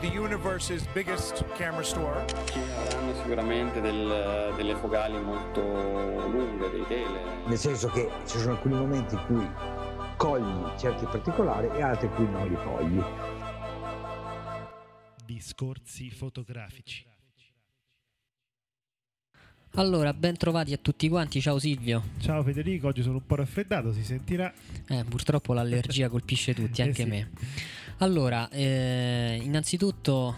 The universe's biggest camera store. Ci avranno sicuramente del- delle focali molto lunghe, dei tele. nel senso che ci sono alcuni momenti in cui cogli certi particolari e altri in cui non li cogli. Discorsi fotografici. Allora, ben trovati a tutti quanti, ciao Silvio. Ciao Federico, oggi sono un po' raffreddato, si sentirà. Eh, purtroppo l'allergia colpisce tutti, Eh anche sì. me. Allora, eh, innanzitutto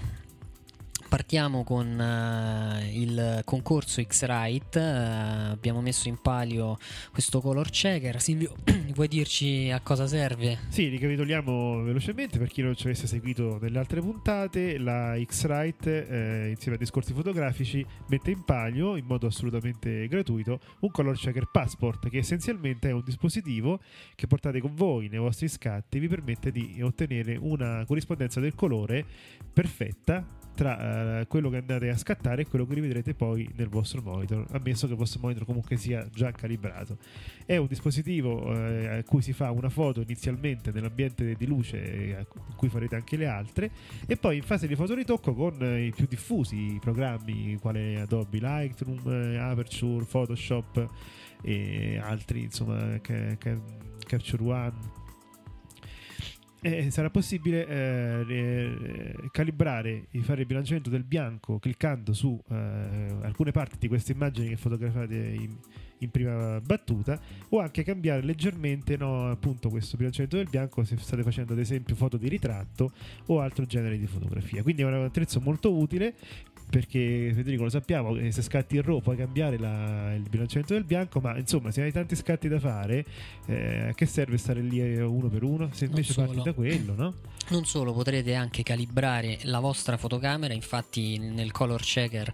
partiamo con eh, il concorso X-Rite. eh, abbiamo messo in palio questo color checker. Silvio, vuoi dirci a cosa serve? Sì, ricapitoliamo velocemente per chi non ci avesse seguito nelle altre puntate. La X-Rite, eh, insieme a discorsi fotografici, mette in palio in modo assolutamente gratuito un color checker passport, che essenzialmente è un dispositivo che portate con voi nei vostri scatti, vi permette di ottenere una corrispondenza del colore perfetta tra eh, quello che andate a scattare e quello che rivedrete poi nel vostro monitor, ammesso che il vostro monitor comunque sia già calibrato. È un dispositivo eh, a cui si fa una foto inizialmente nell'ambiente di luce eh, in cui farete anche le altre e poi in fase di fotoritocco con eh, i più diffusi programmi quali Adobe Lightroom, eh, Aperture, Photoshop e altri, insomma, ca- ca- Capture One. Eh, sarà possibile eh, re- calibrare e fare il bilanciamento del bianco cliccando su eh, alcune parti di queste immagini che fotografate in, in prima battuta o anche cambiare leggermente no, appunto questo bilanciamento del bianco se state facendo ad esempio foto di ritratto o altro genere di fotografia. Quindi è un attrezzo molto utile perché Federico lo sappiamo che se scatti in RAW puoi cambiare la- il bilanciamento del bianco ma insomma se hai tanti scatti da fare eh, a che serve stare lì eh, uno per uno se invece parti da quello no? Non solo, potrete anche calibrare la vostra fotocamera, infatti nel color checker,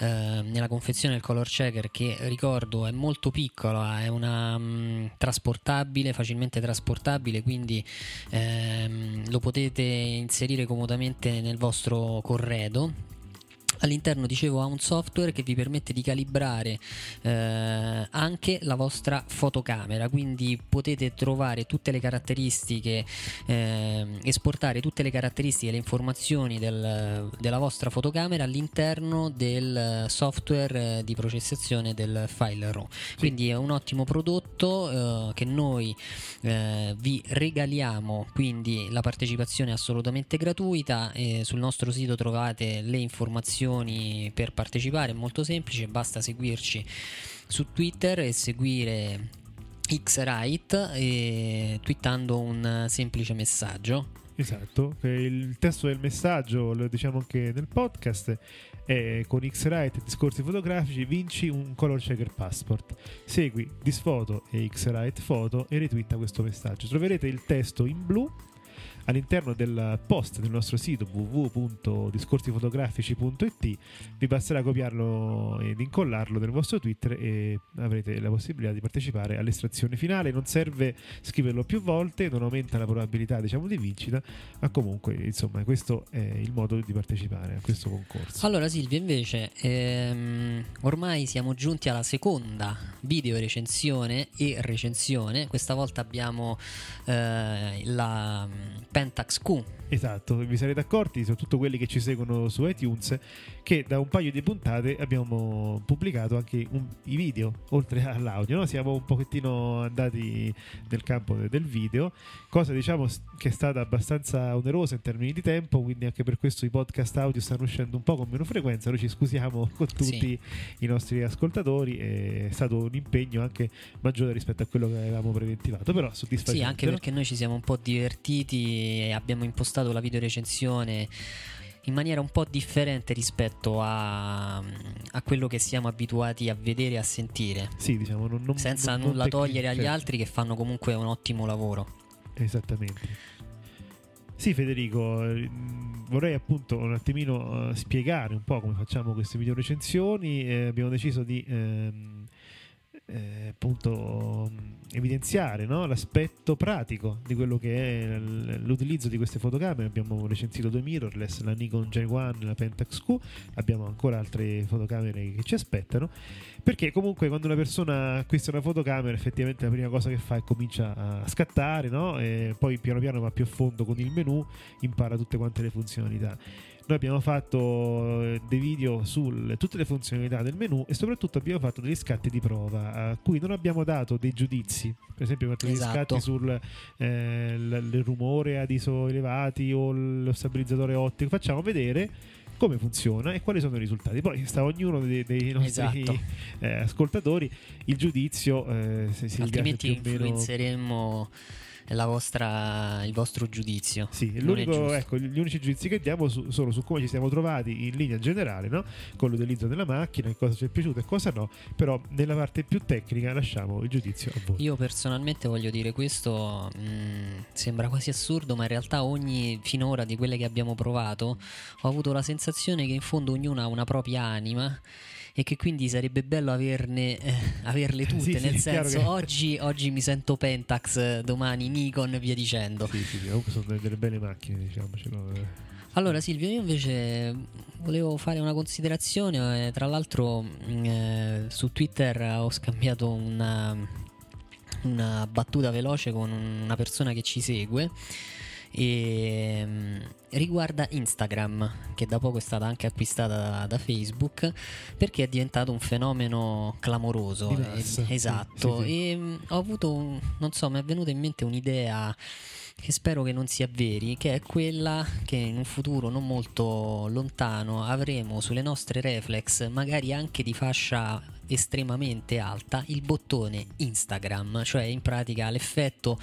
eh, nella confezione del color checker che ricordo è molto piccola, è una mm, trasportabile, facilmente trasportabile, quindi ehm, lo potete inserire comodamente nel vostro corredo. All'interno, dicevo, ha un software che vi permette di calibrare eh, anche la vostra fotocamera, quindi potete trovare tutte le caratteristiche, ehm, esportare tutte le caratteristiche e le informazioni del- della vostra fotocamera all'interno del software eh, di processazione del file RAW. Quindi è un ottimo prodotto eh, che noi eh, vi regaliamo, quindi la partecipazione è assolutamente gratuita. sul nostro sito trovate le informazioni per partecipare, è molto semplice, basta seguirci su Twitter e seguire Xrite e twittando un semplice messaggio. Esatto, il testo del messaggio, lo diciamo anche nel podcast, è con X-Rite e discorsi fotografici, vinci un color checker passport. Segui Disfoto e X-Rite Foto e retwitta questo messaggio. Troverete il testo in blu all'interno del post del nostro sito www.discorsifotografici.it vi basterà copiarlo ed incollarlo nel vostro Twitter e avrete la possibilità di partecipare all'estrazione finale. Non serve scriverlo più volte non aumenta la probabilità diciamo di vincita ma comunque insomma questo è il modo di partecipare a questo concorso. Allora Silvia invece ehm, ormai siamo giunti alla seconda video recensione e recensione, questa volta abbiamo eh, la Pentax Q Esatto, vi sarete accorti, soprattutto quelli che ci seguono su iTunes, che da un paio di puntate abbiamo pubblicato anche un- i video, oltre all'audio. no? Siamo un pochettino andati nel campo de- del video, cosa diciamo che è stata abbastanza onerosa in termini di tempo, quindi anche per questo i podcast audio stanno uscendo un po' con meno frequenza. Noi ci scusiamo con tutti Sì. i nostri ascoltatori, è stato un impegno anche maggiore rispetto a quello che avevamo preventivato, però soddisfacente. Sì, anche perché noi ci siamo un po' divertiti e abbiamo impostato la videorecensione in maniera un po' differente rispetto a, a quello che siamo abituati a vedere e a sentire. Sì, diciamo, non- non- senza non- nulla togliere agli tecnici- altri che fanno comunque un ottimo lavoro. Esattamente. Sì, Federico, vorrei appunto un attimino eh, spiegare un po' come facciamo queste video recensioni. Eh, abbiamo deciso di ehm, eh, appunto evidenziare no? l'aspetto pratico di quello che è l'utilizzo di queste fotocamere. Abbiamo recensito due mirrorless, la Nikon J1 e la Pentax Q, abbiamo ancora altre fotocamere che ci aspettano. Perché comunque quando una persona acquista una fotocamera, effettivamente la prima cosa che fa è comincia a scattare, no? e poi piano piano va più a fondo con il menu, impara tutte quante le funzionalità. Noi abbiamo fatto eh, dei video su tutte le funzionalità del menu e soprattutto abbiamo fatto degli scatti di prova a cui non abbiamo dato dei giudizi. Per esempio, abbiamo fatto degli Esatto. scatti sul eh, l- il rumore ad ISO elevati o lo stabilizzatore ottico. Facciamo vedere come funziona e quali sono i risultati. Poi sta ognuno dei, dei nostri Esatto. eh, ascoltatori il giudizio, eh, se si Altrimenti piace più o meno. Vostra, il vostro giudizio. Sì, ecco, gli unici giudizi che diamo su- sono su come ci siamo trovati in linea generale, no? con l'utilizzo della macchina, cosa ci è piaciuto e cosa no, però nella parte più tecnica lasciamo il giudizio a voi. Io personalmente voglio dire questo, mh, sembra quasi assurdo, ma in realtà ogni finora di quelle che abbiamo provato ho avuto la sensazione che in fondo ognuna ha una propria anima e che quindi sarebbe bello averne, eh, averle tutte, Sì, sì, nel chiaro senso che- oggi, oggi mi sento Pentax, domani Nikon via dicendo. Sì, sì, sì, comunque sono delle, delle belle macchine, diciamocelo. eh. Allora Silvio, io invece volevo fare una considerazione, eh, tra l'altro mh, eh, su Twitter ho scambiato una, una battuta veloce con una persona che ci segue e mh, riguarda Instagram che da poco è stata anche acquistata da, da Facebook perché è diventato un fenomeno clamoroso Di massa, Eh, sì, esatto sì, sì. e mh, ho avuto non so mi è venuta in mente un'idea che spero che non sia veri, che è quella che in un futuro non molto lontano avremo sulle nostre reflex, magari anche di fascia estremamente alta, il bottone Instagram, cioè in pratica l'effetto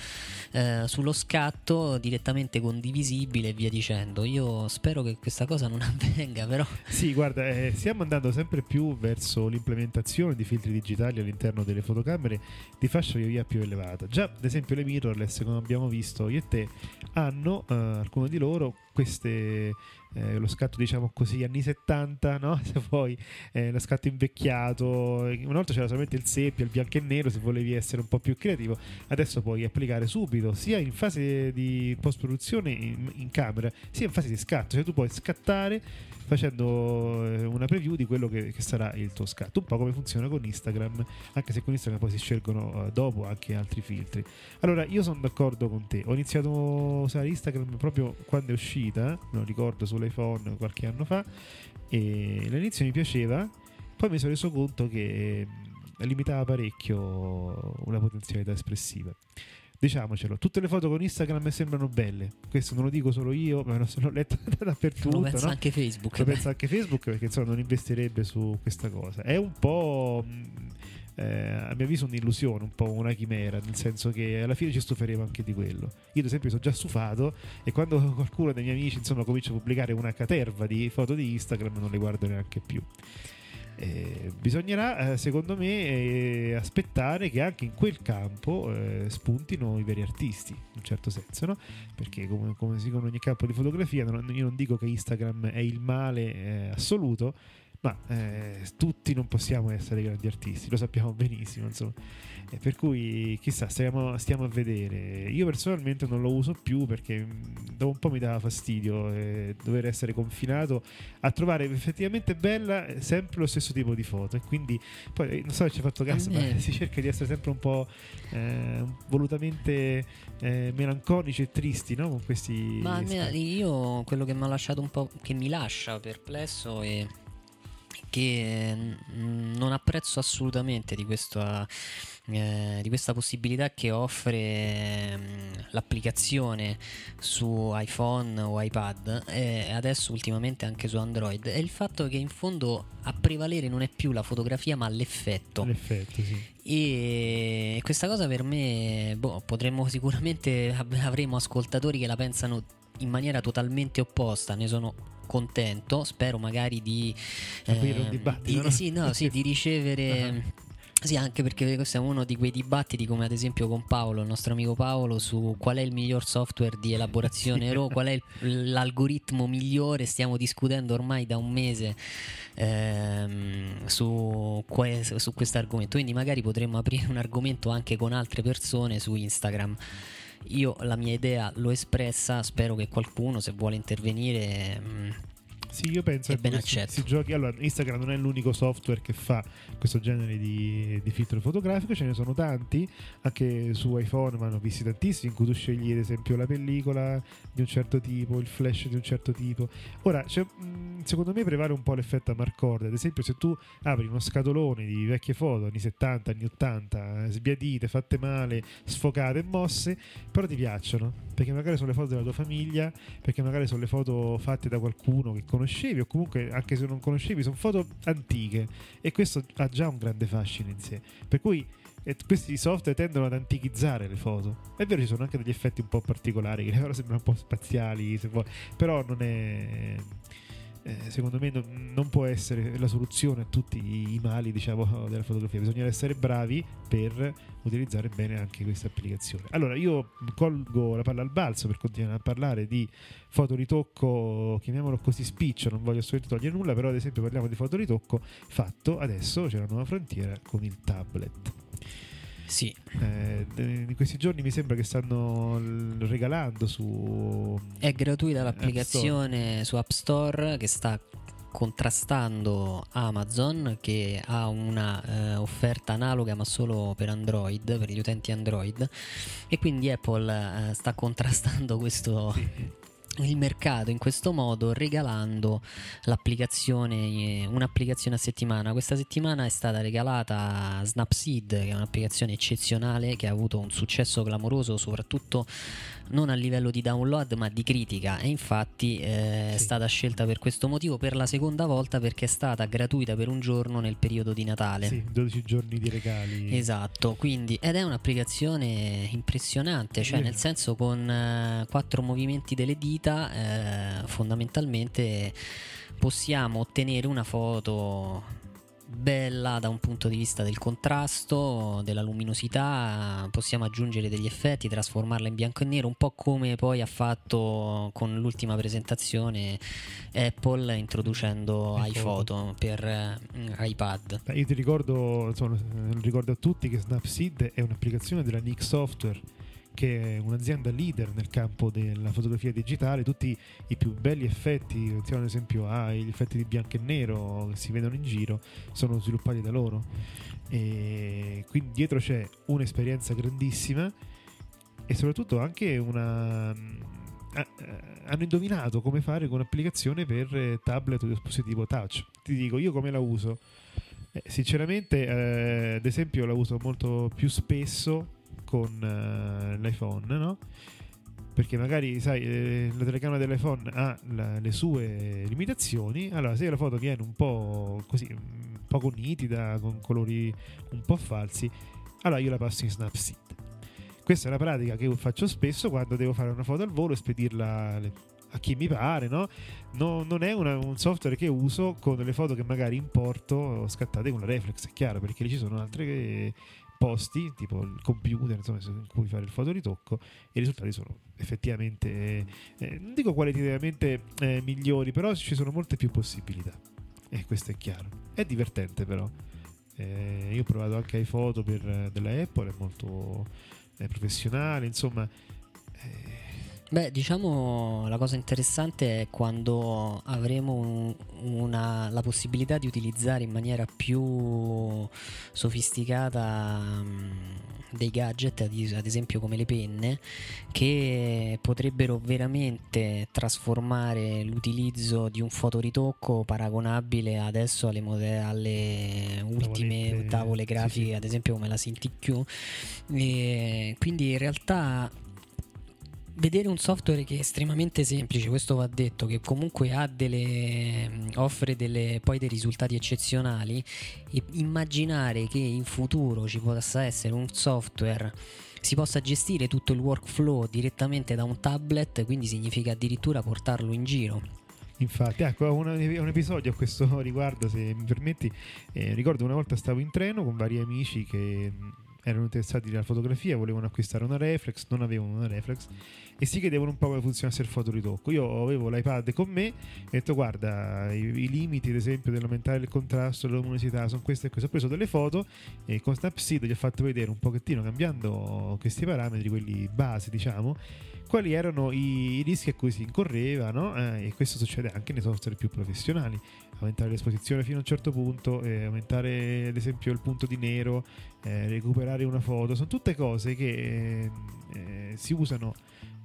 eh, sullo scatto direttamente condivisibile e via dicendo. Io spero che questa cosa non avvenga, però Sì, guarda, eh, stiamo andando sempre più verso l'implementazione di filtri digitali all'interno delle fotocamere di fascia via via più elevata. Già, ad esempio, le mirrorless, come abbiamo visto io e te, hanno, eh, alcune di loro, queste, eh, lo scatto diciamo così, anni 70, no? Se poi eh, lo scatto invecchiato, una volta c'era solamente il seppia, il bianco e nero, se volevi essere un po' più creativo, adesso puoi applicare subito, sia in fase di post-produzione in, in camera, sia in fase di scatto, cioè tu puoi scattare facendo eh, una preview di quello che, che sarà il tuo scatto, un po' come funziona con Instagram, anche se con Instagram poi si scelgono eh, dopo anche altri filtri. Allora, io sono d'accordo con te, ho iniziato a usare Instagram proprio quando è uscita, me lo ricordo sull'iPhone qualche anno fa, e all'inizio mi piaceva, poi mi sono reso conto che mh, limitava parecchio una potenzialità espressiva. Diciamocelo, tutte le foto con Instagram sembrano belle. Questo non lo dico solo io, ma lo l'ho letto dappertutto. lo pensa no? anche Facebook. Lo beh. pensa anche Facebook perché insomma non investirebbe su questa cosa. È un po'. mh, eh, a mio avviso un'illusione, un po' una chimera, nel senso che alla fine ci stuferemo anche di quello. Io ad esempio sono già stufato e quando qualcuno dei miei amici insomma comincia a pubblicare una caterva di foto di Instagram non le guardo neanche più. Eh, bisognerà, eh, secondo me, eh, aspettare che anche in quel campo eh, spuntino i veri artisti, in un certo senso, no? Perché, come, come si dice in ogni campo di fotografia, non- io non dico che Instagram è il male eh, assoluto, ma tutti non possiamo essere grandi artisti, lo sappiamo benissimo, insomma. E per cui, chissà, stiamo, stiamo a vedere. Io personalmente non lo uso più perché mh, dopo un po' mi dava fastidio eh, dover essere confinato a trovare effettivamente bella eh, sempre lo stesso tipo di foto. E quindi, poi eh, non so se ci hai fatto caso, Eh. ma si cerca di essere sempre un po' eh, volutamente eh, melanconici e tristi, no? Con questi. Ma io quello che mi ha lasciato un po', che mi lascia perplesso è che mm, non apprezzo assolutamente di questa, eh, di questa possibilità che offre mm, l'applicazione su iPhone o iPad e adesso ultimamente anche su Android è il fatto che in fondo a prevalere non è più la fotografia ma l'effetto L'effetto, sì. e questa cosa per me, boh, potremmo sicuramente av- avremo ascoltatori che la pensano in maniera totalmente opposta. Ne sono contento. Spero magari di dibattito, di- no? sì, no, sì, di ricevere. Sì, anche perché questo è uno di quei dibattiti come ad esempio con Paolo, il nostro amico Paolo, su qual è il miglior software di elaborazione RAW, qual è il- l'algoritmo migliore, stiamo discutendo ormai da un mese ehm, su, que- su questo argomento, quindi magari potremmo aprire un argomento anche con altre persone su Instagram. Io la mia idea l'ho espressa, spero che qualcuno se vuole intervenire... mm, Sì, io penso È che accetto. questi giochi. Allora, Instagram non è l'unico software che fa questo genere di, di filtro fotografico, ce ne sono tanti, anche su iPhone, ma ne ho visti tantissimi, in cui tu scegli ad esempio la pellicola di un certo tipo, il flash di un certo tipo. Ora, mh, secondo me prevale un po' l'effetto a Marcord. Ad esempio, se tu apri uno scatolone di vecchie foto, anni 70, anni 80, eh, sbiadite, fatte male, sfocate e mosse, però ti piacciono, perché magari sono le foto della tua famiglia, perché magari sono le foto fatte da qualcuno che conoscevi o comunque anche se non conoscevi sono foto antiche. E questo ha già un grande fascino in sé. Per cui eh, questi software tendono ad antichizzare le foto. È vero ci sono anche degli effetti un po' particolari che foto sembrano un po' spaziali se vuoi, però non è eh, secondo me non, non può essere la soluzione a tutti i, mali diciamo della fotografia. Bisogna essere bravi per utilizzare bene anche questa applicazione. Allora io colgo la palla al balzo per continuare a parlare di fotoritocco chiamiamolo così spiccio non voglio assolutamente togliere nulla però ad esempio parliamo di fotoritocco fatto adesso c'è una nuova frontiera con il tablet sì, eh, in questi giorni mi sembra che stanno regalando su È gratuita App l'applicazione su App Store che sta contrastando Amazon che ha una eh, offerta analoga ma solo per Android, per gli utenti Android. E quindi Apple eh, sta contrastando questo il mercato in questo modo regalando l'applicazione eh, un'applicazione a settimana. Questa settimana è stata regalata Snapseed che è un'applicazione eccezionale che ha avuto un successo clamoroso soprattutto non a livello di download ma di critica e infatti eh, è Sì. stata scelta per questo motivo per la seconda volta perché è stata gratuita per un giorno nel periodo di Natale sì, 12 giorni di regali Esatto, quindi ed è un'applicazione impressionante, cioè Sì. nel senso con eh, quattro movimenti delle dita eh, fondamentalmente possiamo ottenere una foto bella da un punto di vista del contrasto, della luminosità, possiamo aggiungere degli effetti, trasformarla in bianco e nero, un po' come poi ha fatto con l'ultima presentazione Apple introducendo iPhoto. iPhoto per eh, iPad. Io ti ricordo, insomma, ricordo a tutti che Snapseed è un'applicazione della Nick Software, che è un'azienda leader nel campo della fotografia digitale. Tutti i più belli effetti, pensiamo ad esempio agli effetti di bianco e nero che si vedono in giro, sono sviluppati da loro. E quindi dietro c'è un'esperienza grandissima e soprattutto anche una. mm, ah, eh, hanno indovinato come fare con un'applicazione per eh, tablet o dispositivo touch. Ti dico io come la uso. Eh, sinceramente, eh, ad esempio, la uso molto più spesso con eh, l'iPhone, no? Perché magari, sai, eh, la telecamera dell'iPhone ha la- le sue limitazioni. Allora, se la foto viene un po' così, un poco nitida, con colori un po' falsi, allora io la passo in Snapseed. Questa è una pratica che io faccio spesso quando devo fare una foto al volo e spedirla a chi mi pare, no? No- non è una- un software che uso con le foto che magari importo scattate con la reflex, è chiaro, perché lì ci sono altri posti, tipo il computer, insomma, in cui fare il fotoritocco e i risultati sono effettivamente, eh, non dico qualitativamente eh, migliori, però ci sono molte più possibilità. E questo è chiaro. È divertente però. Eh, io ho provato anche iPhoto per, eh, della Apple, è molto eh, professionale, insomma... eh, Beh, diciamo la cosa interessante è quando avremo un- una- la possibilità di utilizzare in maniera più sofisticata dei gadget, ad, es- ad esempio come le penne, che potrebbero veramente trasformare l'utilizzo di un fotoritocco paragonabile adesso alle, mode- alle ultime Tavolette, tavole sì, grafiche, sì. ad esempio come la SintiQ. E quindi in realtà vedere un software che è estremamente semplice, questo va detto, che comunque delle, offre delle, poi dei risultati eccezionali, e immaginare che in futuro ci possa essere un software si possa gestire tutto il workflow direttamente da un tablet, quindi significa addirittura portarlo in giro. Infatti, ecco, un, un episodio a questo riguardo, se mi permetti. Eh, ricordo una volta stavo in treno con vari amici che erano interessati alla fotografia, volevano acquistare una reflex, non avevano una reflex e si chiedevano un po' come funzionasse il fotoritocco. Io avevo l'iPad con me e ho detto guarda i, i limiti ad esempio dell'aumentare il contrasto, la luminosità sono queste e queste. Ho preso delle foto e con Snapseed gli ho fatto vedere un pochettino cambiando questi parametri, quelli base diciamo, quali erano i, rischi a cui si incorreva no? eh, e questo succede anche nei software più professionali. Aumentare l'esposizione fino a un certo punto eh, aumentare ad esempio il punto di nero eh, recuperare una foto. Sono tutte cose che eh, si usano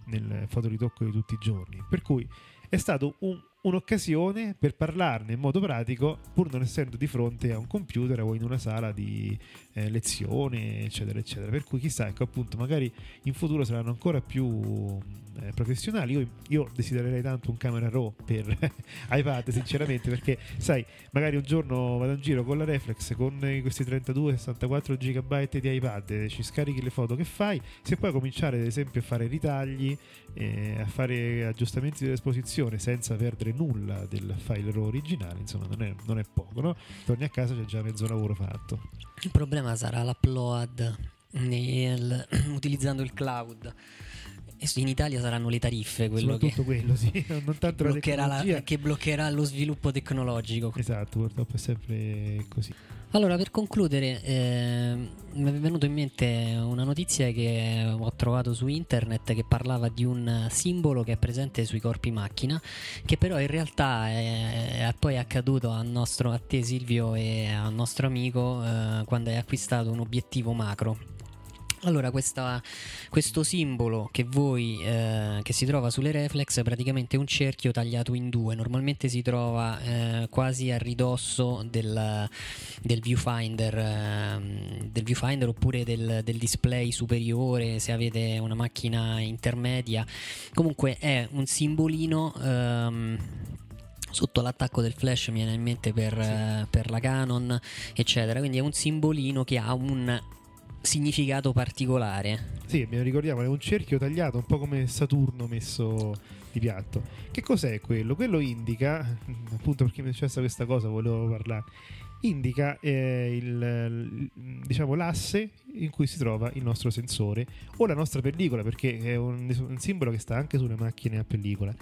nel fotoritocco di tutti i giorni. Per cui è stato un, un'occasione per parlarne in modo pratico pur non essendo di fronte a un computer o in una sala di eh, lezione eccetera eccetera. Per cui chissà ecco appunto magari in futuro saranno ancora più eh, professionali. Io, io, desidererei tanto un camera raw per iPad sinceramente perché sai magari un giorno vado in giro con la reflex con questi 32-64 GB di iPad ci scarichi le foto che fai se puoi cominciare ad esempio a fare ritagli eh, a fare aggiustamenti dell'esposizione senza perdere nulla del file RAW originale, insomma non è, non è poco, no? Torni a casa c'è già mezzo lavoro fatto. Il problema sarà l'upload nel, utilizzando il cloud. In Italia saranno le tariffe quello che, quello, sì. non tanto bloccherà la, che bloccherà lo sviluppo tecnologico. Esatto, purtroppo è sempre così. Allora, per concludere, eh, mi è venuto in mente una notizia che ho trovato su internet che parlava di un simbolo che è presente sui corpi macchina, che però in realtà è, è poi accaduto a, nostro, a te Silvio e al nostro amico eh, quando hai acquistato un obiettivo macro allora, questa, questo simbolo che, voi, eh, che si trova sulle reflex è praticamente un cerchio tagliato in due. Normalmente si trova eh, quasi a ridosso del, del, viewfinder, eh, del viewfinder, oppure del, del, display superiore se avete una macchina intermedia. Comunque è un simbolino. Ehm, sotto l'attacco del flash mi viene in mente per, sì. eh, per, la Canon eccetera quindi è un simbolino che ha un significato particolare. Sì, mi ricordiamo, è un cerchio tagliato, un po' come Saturno messo di piatto. Che cos'è quello? Quello indica, appunto perché mi è successa questa cosa, volevo parlare. Indica eh, il, diciamo, l'asse in cui si trova il nostro sensore o la nostra pellicola, perché è un, un simbolo che sta anche sulle macchine a pellicola.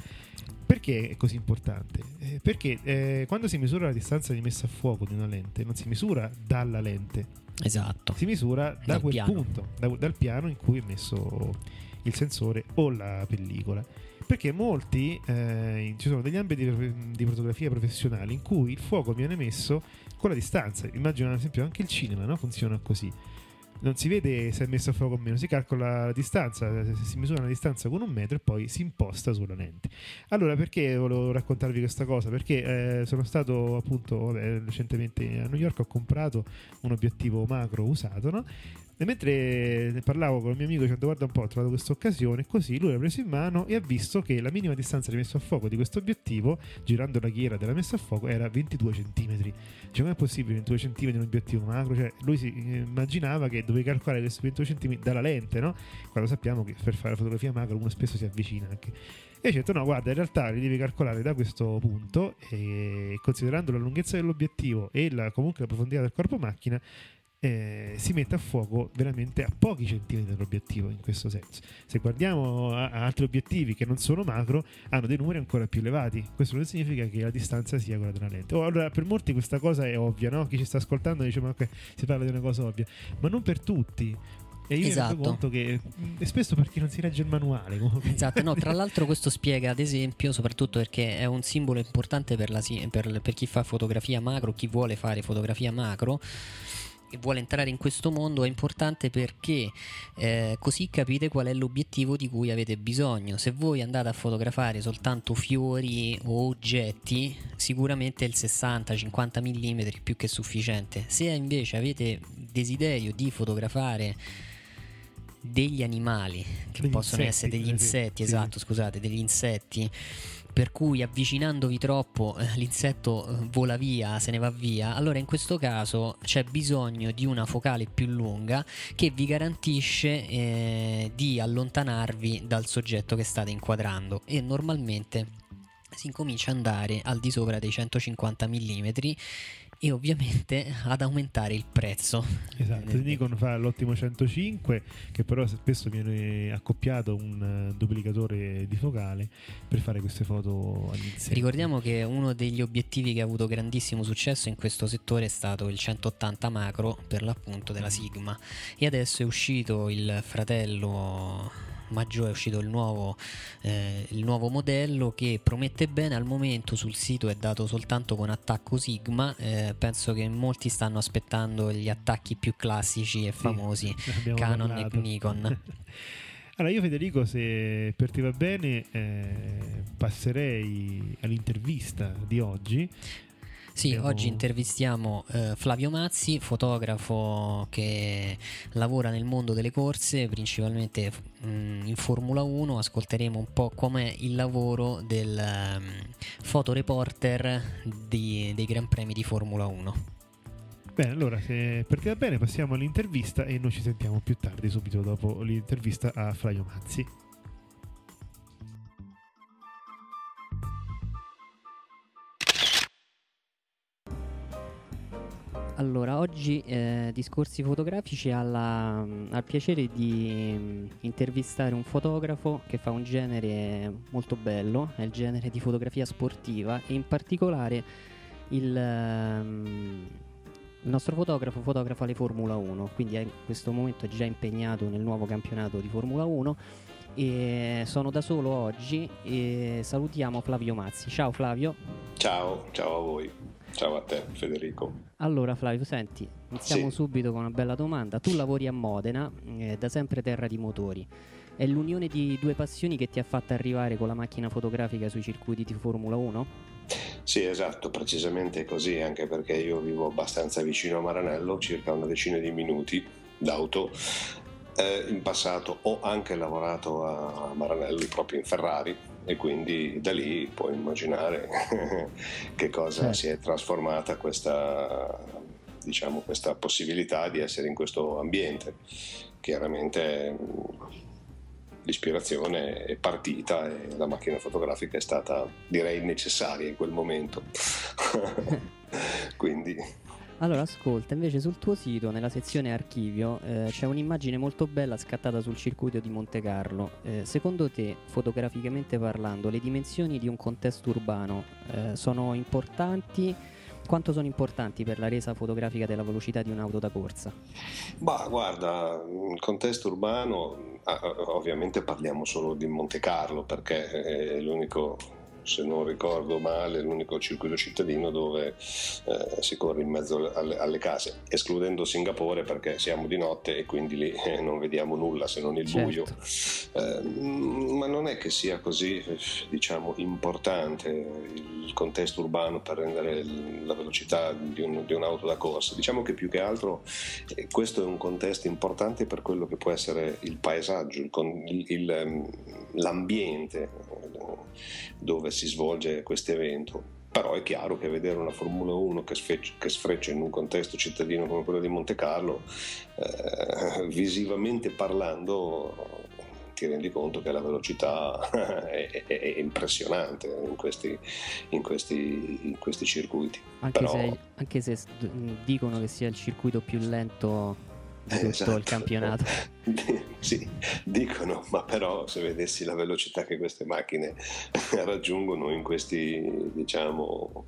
Perché è così importante? Eh, perché eh, quando si misura la distanza di messa a fuoco di una lente, non si misura dalla lente, Esatto. Si misura da quel piano. punto, da, dal piano in cui è messo il sensore o la pellicola. Perché molti eh, ci sono degli ambiti di, fotografia professionali in cui il fuoco viene messo con la distanza. Immagino ad esempio anche il cinema no? funziona così non si vede se è messo a fuoco o meno, si calcola la distanza, si misura la distanza con un metro e poi si imposta sulla lente. Allora, perché volevo raccontarvi questa cosa? Perché eh, sono stato appunto vabbè, recentemente a New York, ho comprato un obiettivo macro usato, no? E mentre parlavo con il mio amico dicendo guarda un po' ho trovato questa occasione così lui l'ha preso in mano e ha visto che la minima distanza di messa a fuoco di questo obiettivo girando la ghiera della messa a fuoco era 22 cm cioè come è possibile 22 cm in un obiettivo macro? Cioè lui si immaginava che dovevi calcolare questi 22 cm dalla lente no? quando sappiamo che per fare la fotografia macro uno spesso si avvicina anche. E ho detto no guarda in realtà li devi calcolare da questo punto e considerando la lunghezza dell'obiettivo e la, comunque la profondità del corpo macchina eh, si mette a fuoco veramente a pochi centimetri dall'obiettivo in questo senso. Se guardiamo a, a, altri obiettivi che non sono macro, hanno dei numeri ancora più elevati. Questo non significa che la distanza sia quella della lente. Oh, allora, per molti questa cosa è ovvia, no? Chi ci sta ascoltando dice: Ma okay, si parla di una cosa ovvia, ma non per tutti. E io esatto. mi rendo conto che mm, spesso perché non si legge il manuale. Comunque. Esatto, no, tra l'altro questo spiega ad esempio, soprattutto perché è un simbolo importante per, la, per, per chi fa fotografia macro, chi vuole fare fotografia macro e vuole entrare in questo mondo è importante perché eh, così capite qual è l'obiettivo di cui avete bisogno. Se voi andate a fotografare soltanto fiori o oggetti, sicuramente il 60-50 mm è più che sufficiente. Se invece avete desiderio di fotografare degli animali che degli possono insetti, essere degli insetti, sì. esatto, scusate, degli insetti per cui avvicinandovi troppo eh, l'insetto eh, vola via, se ne va via, allora in questo caso c'è bisogno di una focale più lunga che vi garantisce eh, di allontanarvi dal soggetto che state inquadrando. E normalmente si incomincia ad andare al di sopra dei 150 mm e ovviamente ad aumentare il prezzo. Esatto, Nikon fa l'ottimo 105 che però spesso viene accoppiato un uh, duplicatore di focale per fare queste foto all'inizio. Ricordiamo che uno degli obiettivi che ha avuto grandissimo successo in questo settore è stato il 180 macro per l'appunto della Sigma e adesso è uscito il fratello maggio è uscito il nuovo, eh, il nuovo, modello che promette bene al momento sul sito è dato soltanto con attacco Sigma eh, penso che molti stanno aspettando gli attacchi più classici e famosi sì, Canon parlato. e Nikon Allora, io Federico, se per te va bene, eh, passerei all'intervista di oggi. Sì, Abbiamo... oggi intervistiamo eh, Flavio Mazzi, fotografo che lavora nel mondo delle corse, principalmente mh, mm, in Formula 1. Ascolteremo un po' com'è il lavoro del um, fotoreporter di, dei Gran Premi di Formula 1. Bene, allora se per te va bene passiamo all'intervista e noi ci sentiamo più tardi, subito dopo l'intervista a Flavio Mazzi. Allora, oggi eh, discorsi fotografici alla, al piacere di um, intervistare un fotografo che fa un genere molto bello, è il genere di fotografia sportiva e in particolare il, um, il nostro fotografo fotografa le Formula 1, quindi in questo momento è già impegnato nel nuovo campionato di Formula 1 e sono da solo oggi e salutiamo Flavio Mazzi. Ciao Flavio. Ciao, ciao a voi. Ciao a te Federico. Allora Flavio, senti, iniziamo sì. subito con una bella domanda. Tu lavori a Modena, eh, da sempre terra di motori. È l'unione di due passioni che ti ha fatto arrivare con la macchina fotografica sui circuiti di Formula 1? Sì, esatto, precisamente così, anche perché io vivo abbastanza vicino a Maranello, circa una decina di minuti d'auto. Eh, in passato ho anche lavorato a Maranello, proprio in Ferrari, e quindi da lì puoi immaginare che cosa certo. si è trasformata questa, diciamo, questa possibilità di essere in questo ambiente. Chiaramente l'ispirazione è partita e la macchina fotografica è stata direi necessaria in quel momento. quindi allora, ascolta, invece sul tuo sito, nella sezione archivio, eh, c'è un'immagine molto bella scattata sul circuito di Monte Carlo. Eh, secondo te, fotograficamente parlando, le dimensioni di un contesto urbano eh, sono importanti? Quanto sono importanti per la resa fotografica della velocità di un'auto da corsa? Bah, guarda, il contesto urbano, ah, ovviamente parliamo solo di Monte Carlo perché è l'unico se non ricordo male, l'unico circuito cittadino dove eh, si corre in mezzo alle, alle, case, escludendo Singapore perché siamo di notte e quindi lì eh, non vediamo nulla se non il certo. buio. Eh, ma non è che sia così, diciamo, importante il contesto urbano per rendere la velocità di, un, di un'auto da corsa. Diciamo che più che altro eh, questo è un contesto importante per quello che può essere il paesaggio, il, il, ehm, l'ambiente dove si svolge questo evento. Però è chiaro che vedere una Formula 1 che, sfreccia, che sfreccia in un contesto cittadino come quello di Monte Carlo, eh, visivamente parlando, ti rendi conto che la velocità è, è, è impressionante in questi, in questi, in questi circuiti. Anche, Però... se, anche se dicono che sia il circuito più lento di tutto esatto. il campionato. sì, dicono, ma però se vedessi la velocità che queste macchine raggiungono in questi, diciamo,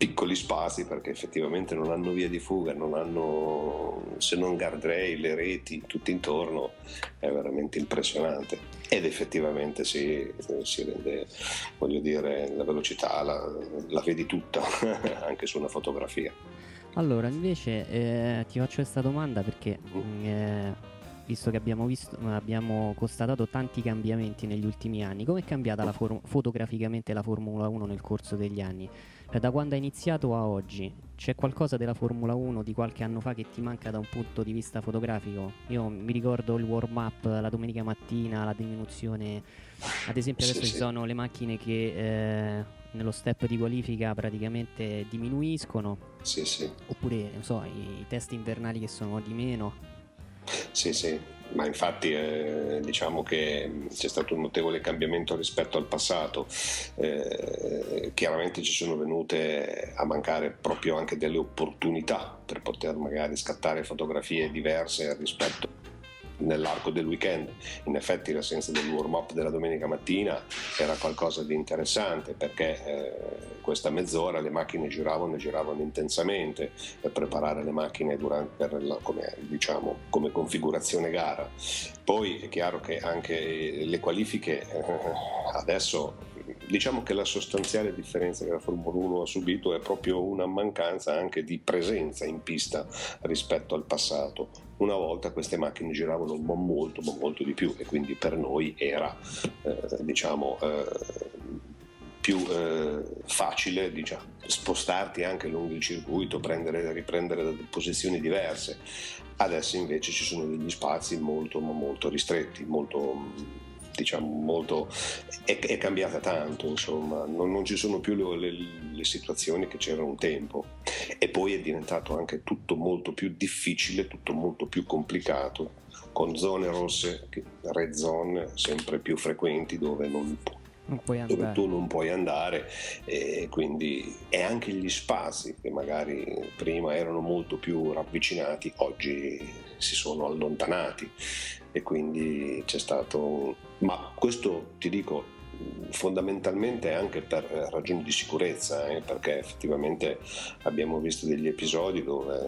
piccoli spazi perché effettivamente non hanno via di fuga, non hanno se non guardrail, le reti, tutto intorno, è veramente impressionante. Ed effettivamente si, si rende, voglio dire, la velocità la, la vedi tutta, anche su una fotografia. Allora, invece eh, ti faccio questa domanda perché mm, eh, visto che abbiamo, visto, abbiamo, constatato tanti cambiamenti negli ultimi anni, come è cambiata la for- fotograficamente la Formula 1 nel corso degli anni? Cioè, da quando è iniziato a oggi, c'è qualcosa della Formula 1 di qualche anno fa che ti manca da un punto di vista fotografico? Io mi ricordo il warm up la domenica mattina, la diminuzione, ad esempio adesso sì, ci sono le macchine che eh, nello step di qualifica praticamente diminuiscono. Sì, sì. Oppure, non so, i, i test invernali che sono di meno. Sì, sì, ma infatti eh, diciamo che c'è stato un notevole cambiamento rispetto al passato. Eh, chiaramente ci sono venute a mancare proprio anche delle opportunità per poter magari scattare fotografie diverse rispetto nell'arco del weekend. In effetti l'assenza del warm up della domenica mattina era qualcosa di interessante perché eh, questa mezz'ora le macchine giravano e giravano intensamente per preparare le macchine durante, la, come, diciamo, come configurazione gara. Poi è chiaro che anche le qualifiche eh, adesso diciamo che la sostanziale differenza che la Formula 1 ha subito è proprio una mancanza anche di presenza in pista rispetto al passato. Una volta queste macchine giravano molto, molto di più e quindi per noi era eh, diciamo eh, più eh, facile diciamo, spostarti anche lungo il circuito, prendere, riprendere da posizioni diverse. Adesso invece ci sono degli spazi molto, molto ristretti, molto diciamo molto è, è cambiata tanto insomma. Non, non ci sono più le, le, le, situazioni che c'erano un tempo. E poi è diventato anche tutto molto più difficile tutto molto più complicato con zone rosse red zone sempre più frequenti dove non dove tu non puoi andare. E quindi e anche gli spazi che magari prima erano molto più ravvicinati oggi si sono allontanati. E quindi c'è stato ma questo ti dico fondamentalmente anche per ragioni di sicurezza, eh, perché effettivamente abbiamo visto degli episodi dove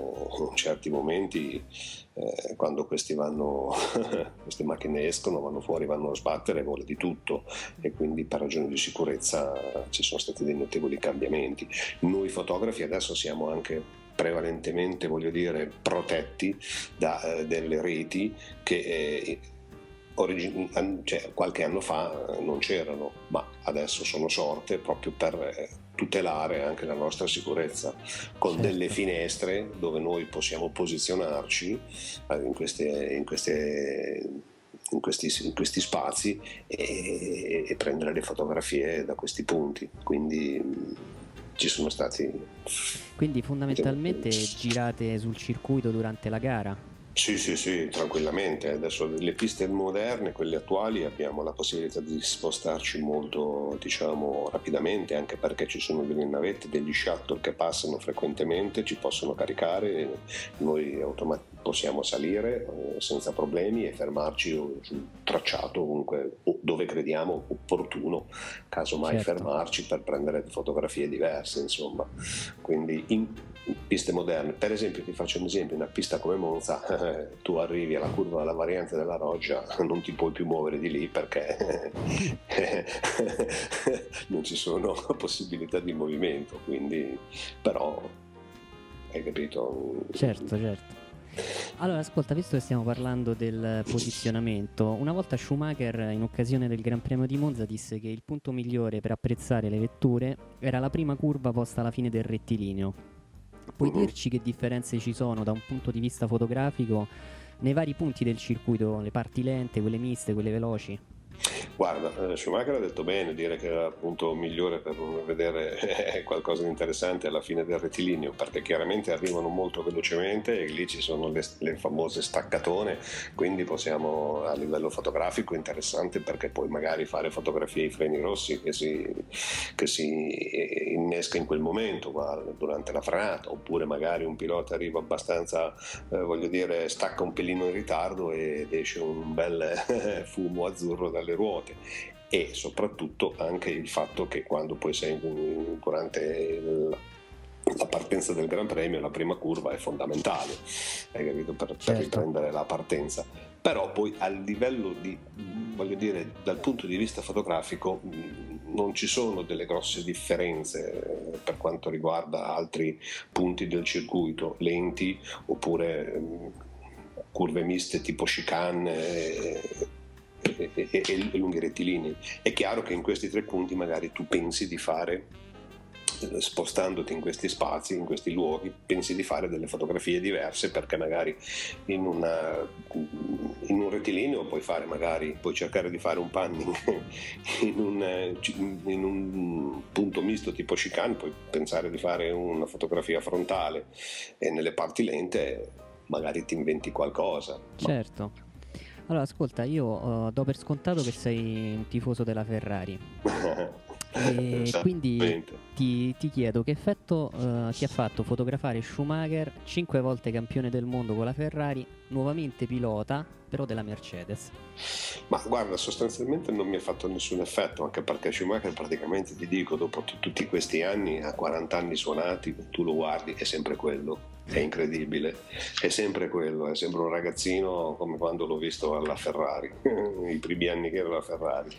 in certi momenti eh, quando vanno, queste macchine escono, vanno fuori, vanno a sbattere, vuole di tutto e quindi per ragioni di sicurezza ci sono stati dei notevoli cambiamenti. Noi fotografi adesso siamo anche prevalentemente, voglio dire, protetti da eh, delle reti che eh, origin- cioè, qualche anno fa non c'erano, ma adesso sono sorte proprio per eh, tutelare anche la nostra sicurezza, con certo. delle finestre dove noi possiamo posizionarci eh, in, queste, in, queste, in, questi, in questi, spazi e, e, prendere le fotografie da questi punti. Quindi ci sono stati... Quindi fondamentalmente girate sul circuito durante la gara? Sì, sì, sì, tranquillamente. Adesso le piste moderne, quelle attuali, abbiamo la possibilità di spostarci molto, diciamo, rapidamente, anche perché ci sono delle navette, degli shuttle che passano frequentemente, ci possono caricare, noi automaticamente possiamo salire eh, senza problemi e fermarci sul tracciato comunque dove crediamo opportuno, casomai certo. fermarci per prendere fotografie diverse, insomma. Quindi in piste moderne. Per esempio, ti faccio un esempio: una pista come Monza, tu arrivi alla curva della variante della Roggia, non ti puoi più muovere di lì perché non ci sono possibilità di movimento. Quindi, però, hai capito? Certo, certo. Allora, ascolta, visto che stiamo parlando del posizionamento, una volta Schumacher, in occasione del Gran Premio di Monza, disse che il punto migliore per apprezzare le vetture era la prima curva posta alla fine del rettilineo. Puoi uh-huh. dirci che differenze ci sono da un punto di vista fotografico nei vari punti del circuito, le parti lente, quelle miste, quelle veloci? Guarda, eh, Schumacher ha detto bene, dire che era il punto migliore per vedere qualcosa di interessante alla fine del rettilineo, perché chiaramente arrivano molto velocemente e lì ci sono le, le famose staccatone, quindi possiamo a livello fotografico interessante perché puoi magari fare fotografie ai freni rossi che si, che si innesca in quel momento guarda, durante la frenata, oppure magari un pilota arriva abbastanza, eh, voglio dire, stacca un pelino in ritardo ed esce un bel fumo azzurro dalle ruote e soprattutto anche il fatto che quando poi sei durante la partenza del Gran Premio, la prima curva è fondamentale, hai capito, per, certo. per riprendere la partenza. Però poi a livello di, voglio dire, dal punto di vista fotografico non ci sono delle grosse differenze per quanto riguarda altri punti del circuito, lenti oppure curve miste tipo chicane e, e, e lunghi rettilinei. È chiaro che in questi tre punti magari tu pensi di fare eh, spostandoti in questi spazi, in questi luoghi, pensi di fare delle fotografie diverse perché magari in, una, in un rettilineo puoi fare magari, puoi cercare di fare un panning in un, in un punto misto tipo chicane, puoi pensare di fare una fotografia frontale e nelle parti lente magari ti inventi qualcosa. Certo. Allora, ascolta, io eh, do per scontato che sei un tifoso della Ferrari. E quindi Esattamente. ti, ti chiedo che effetto eh, ti ha fatto fotografare Schumacher, cinque volte campione del mondo con la Ferrari, nuovamente pilota, però della Mercedes. Ma guarda, sostanzialmente non mi ha fatto nessun effetto, anche perché Schumacher praticamente ti dico, dopo t- tutti questi anni, a 40 anni suonati, tu lo guardi, è sempre quello, è incredibile, è sempre quello, è sempre un ragazzino come quando l'ho visto alla Ferrari, i primi anni che era alla Ferrari.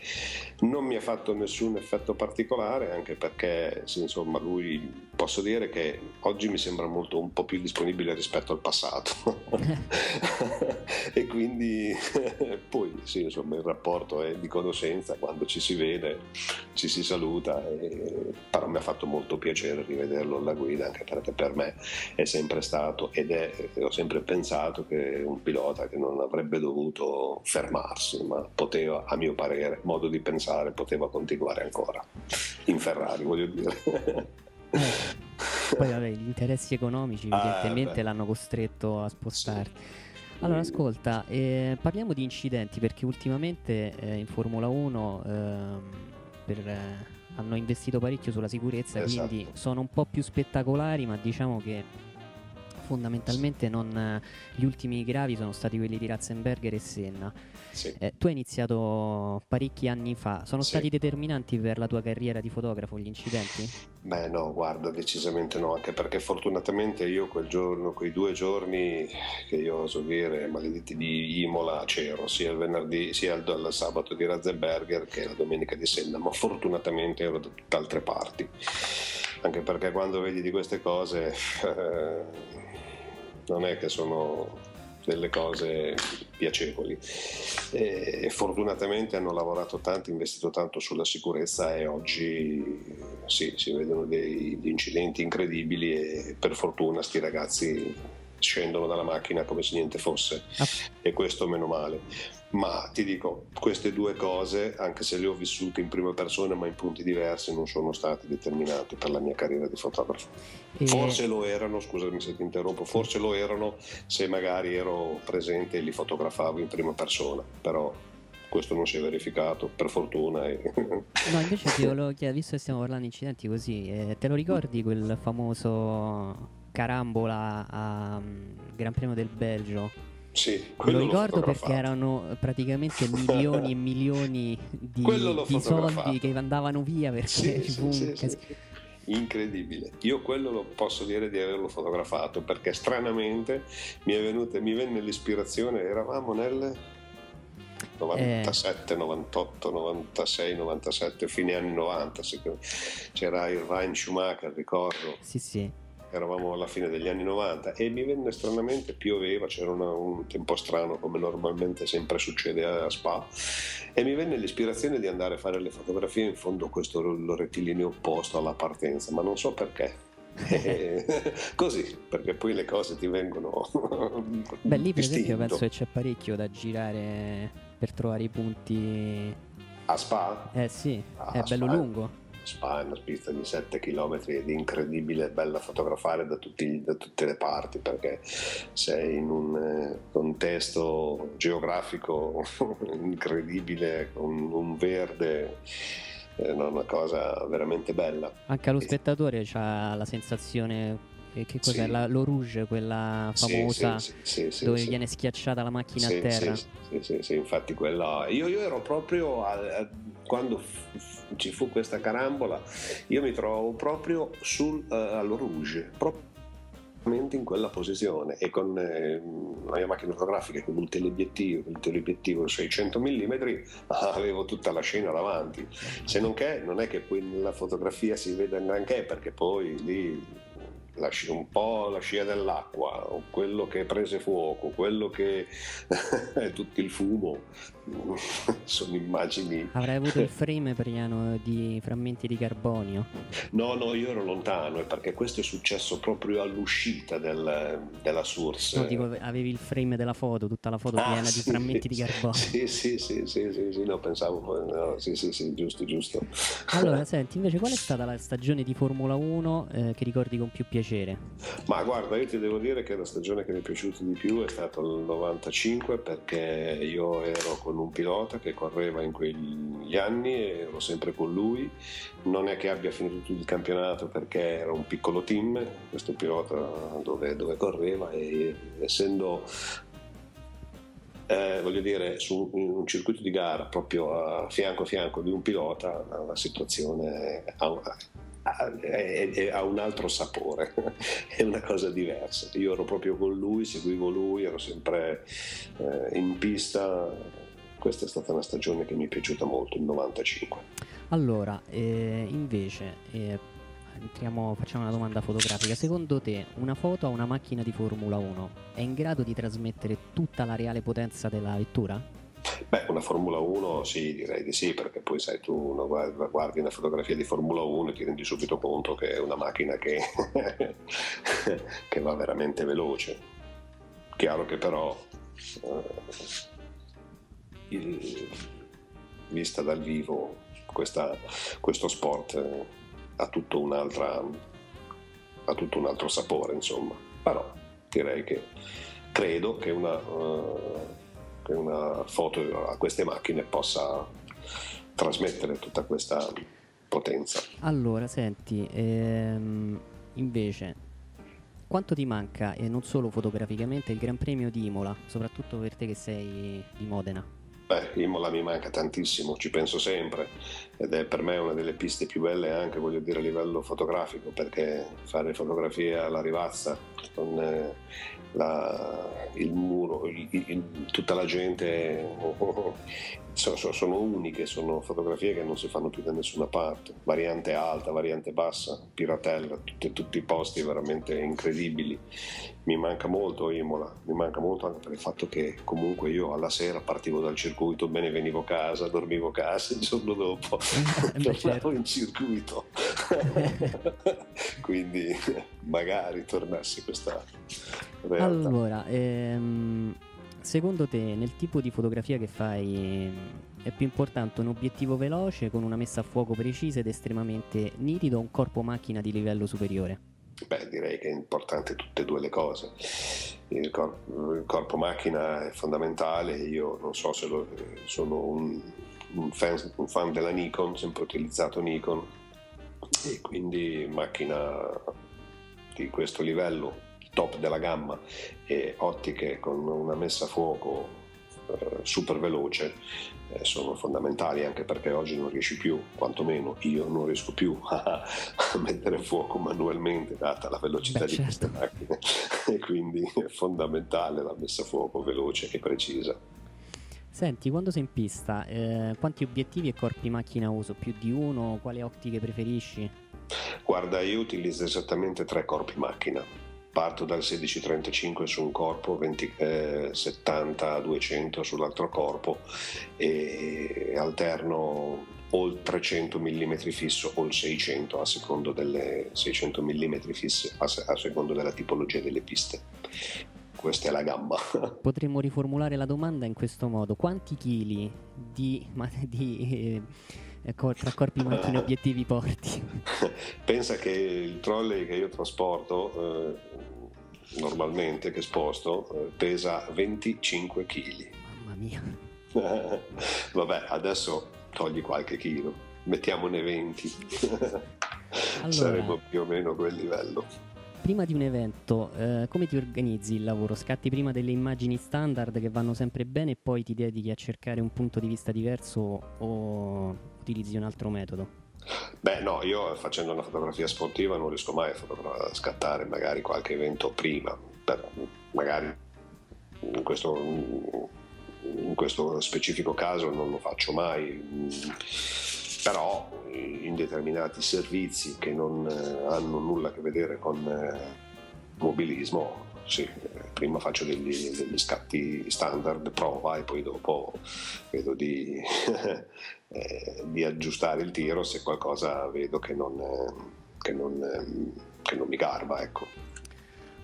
Non mi ha fatto nessun effetto particolare, anche perché insomma lui posso dire che oggi mi sembra molto un po' più disponibile rispetto al passato. e quindi poi sì, insomma, il rapporto è di conoscenza, quando ci si vede ci si saluta, e- però mi ha fatto molto piacere rivederlo alla guida, anche perché per me è sempre stato ed è, ho sempre pensato che un pilota che non avrebbe dovuto fermarsi, ma poteva, a mio parere, modo di pensare, poteva continuare ancora in Ferrari, voglio dire. Poi vabbè, gli interessi economici Ah, evidentemente beh. l'hanno costretto a spostarsi. Allora, ascolta, eh, parliamo di incidenti perché ultimamente eh, in Formula 1 ehm, per, eh, hanno investito parecchio sulla sicurezza, Esatto. quindi sono un po' più spettacolari, ma diciamo che fondamentalmente non, eh, gli ultimi gravi sono stati quelli di Ratzenberger e Senna. Sì. Eh, tu hai iniziato parecchi anni fa, sono Sì. stati determinanti per la tua carriera di fotografo gli incidenti? Beh no, guarda, decisamente no, anche perché fortunatamente io quel giorno, quei due giorni che io oso dire, maledetti di Imola, c'ero sia il venerdì, sia il, il sabato di Razzenberger che la domenica di Senna, ma fortunatamente ero da tutte altre parti, anche perché quando vedi di queste cose eh, non è che sono delle cose piacevoli. E fortunatamente hanno lavorato tanto, investito tanto sulla sicurezza e oggi sì, si vedono degli incidenti incredibili e per fortuna sti ragazzi scendono dalla macchina come se niente fosse. E questo meno male. Ma ti dico, queste due cose, anche se le ho vissute in prima persona ma in punti diversi, non sono state determinanti per la mia carriera di fotografo. E- Forse lo erano, scusami se ti interrompo, forse lo erano se magari ero presente e li fotografavo in prima persona, però questo non si è verificato, per fortuna. e- No, invece ti volevo chiedere, visto che stiamo parlando di incidenti così, eh, te lo ricordi quel famoso carambola a mm, Gran Premio del Belgio? Sì, lo ricordo perché fotografato. erano praticamente milioni e milioni di, di soldi che andavano via perché Sì, ci fu un sì, cas- sì. Incredibile, io quello lo posso dire di averlo fotografato perché stranamente mi è venuta, mi venne l'ispirazione, eravamo nel 97, 98, 96, 97, fine anni 90, secondo- c'era il Ryan Schumacher, ricordo, Sì, sì. Eravamo alla fine degli anni 90 e mi venne stranamente, pioveva, c'era una- un tempo strano come normalmente sempre succede a Spa e mi venne l'ispirazione di andare a fare le fotografie in fondo a questo rettilineo opposto alla partenza, ma non so perché. Così, perché poi le cose ti vengono Beh, lì per esempio distinto. penso che c'è parecchio da girare per trovare i punti. A Spa? Eh sì, Ah, è bello Spa- lungo. Spa è una pista di 7 km ed è incredibile, bella fotografare da, tutti- da tutte le parti perché sei in un eh, contesto geografico incredibile, con un verde, è una cosa veramente bella. Anche allo spettatore c'ha la sensazione. Eh, Che cos'è? Sì. La, lo rouge, quella famosa sì, sì, dove viene schiacciata la macchina a terra. Sì, sì, sì, sì, infatti quella... Io, io ero proprio, a- a- quando f- f- ci fu questa carambola, io mi trovavo proprio sul, eh, allo rouge, proprio in quella posizione e con eh, la mia macchina fotografica con un teleobiettivo, il teleobiettivo 600 mm avevo tutta la scena davanti se non che non è che poi nella fotografia si vede granché perché poi lì un po' la scia dell'acqua quello che prese fuoco quello che tutto il fumo sono immagini Avrai avuto il frame pieno di frammenti di carbonio. No, no, io ero lontano eh, perché questo è successo proprio all'uscita del- della Source. No, dico, avevi il frame della foto, tutta la foto Ah, piena di sì, frammenti di carbonio. Sì, sì, sì, sì, sì, sì, no, pensavo, no, sì, sì, sì, giusto, giusto. Allora, senti, invece, qual è stata la stagione di Formula 1 eh, che ricordi con più piacere? piacere? Ma guarda, io ti devo dire che la stagione che mi è piaciuta di più è stata il 95 perché io ero con un pilota che correva in quegli anni e ero sempre con lui. Non è che abbia finito tutto il campionato perché era un piccolo team, questo pilota dove, dove correva e essendo eh, voglio dire, su un circuito di gara proprio a fianco a fianco di un pilota, la situazione ha, ha, ha un altro sapore, è una cosa diversa. Io ero proprio con lui, seguivo lui, ero sempre eh, in pista. Questa è stata una stagione che mi è piaciuta molto, il 95. Allora, eh, invece, eh, entriamo, facciamo una domanda fotografica. Secondo te una foto a una macchina di Formula 1 è in grado di trasmettere tutta la reale potenza della vettura? Beh, una Formula 1 sì, direi di sì, perché poi sai tu guardi, guardi una fotografia di Formula 1 e ti rendi subito conto che è una macchina che, che va veramente veloce. Chiaro che però eh, il, vista dal vivo questa, questo sport eh, ha tutto, un'altra, ha tutto un altro sapore, insomma. Però direi che credo che una, uh, che una foto a queste macchine possa trasmettere tutta questa potenza. Allora, senti, ehm, invece, quanto ti manca, e non solo fotograficamente, il Gran Premio di Imola, soprattutto per te che sei di Modena? Beh, Imola mi manca tantissimo, ci penso sempre ed è per me una delle piste più belle anche, voglio dire, a livello fotografico, perché fare fotografia alla rivazza con eh, la, il muro, il, il, tutta la gente sono, sono, uniche, sono fotografie che non si fanno più da nessuna parte, variante alta, variante bassa, piratella, tutti, tutti i posti veramente incredibili. Mi manca molto Imola, mi manca molto anche per il fatto che comunque io alla sera partivo dal circuito, bene venivo a casa, dormivo a casa il giorno dopo tornavo certo. in circuito. Quindi magari tornasse questa realtà. Allora, ehm Secondo te, nel tipo di fotografia che fai, è più importante un obiettivo veloce con una messa a fuoco precisa ed estremamente nitido o un corpo macchina di livello superiore? Beh, direi che è importante tutte e due le cose. Il, cor- il corpo macchina è fondamentale, io non so se lo, sono un, un, fan, un fan della Nikon, sempre utilizzato Nikon e quindi macchina di questo livello top della gamma e ottiche con una messa a fuoco eh, super veloce eh, sono fondamentali anche perché oggi non riesci più, quantomeno io non riesco più a, a mettere a fuoco manualmente data la velocità Beh, di certo. queste macchine e quindi è fondamentale la messa a fuoco veloce e precisa. Senti, quando sei in pista, eh, quanti obiettivi e corpi macchina uso? Più di uno? Quali ottiche preferisci? Guarda, io utilizzo esattamente tre corpi macchina parto dal 16-35 su un corpo, 20, eh, 70-200 sull'altro corpo e alterno o il 300 mm fisso o il 600 a secondo delle 600 mm fisse a, a secondo della tipologia delle piste questa è la gamba. Potremmo riformulare la domanda in questo modo: quanti chili di, di eh, tra corpi, macchine obiettivi porti? Pensa che il trolley che io trasporto eh, normalmente che sposto eh, pesa 25 kg. Mamma mia. Vabbè, adesso togli qualche chilo, mettiamone 20. allora, Saremo più o meno a quel livello. Prima di un evento, eh, come ti organizzi il lavoro? Scatti prima delle immagini standard che vanno sempre bene e poi ti dedichi a cercare un punto di vista diverso o utilizzi un altro metodo? Beh, no, io facendo una fotografia sportiva non riesco mai a, scattare magari qualche evento prima, per, magari in questo, in questo, specifico caso non lo faccio mai, però in determinati servizi che non eh, hanno nulla a che vedere con eh, mobilismo sì, prima faccio degli, degli, scatti standard, prova e poi dopo vedo di, eh, di, aggiustare il tiro se qualcosa vedo che non, che non, che non mi garba. Ecco.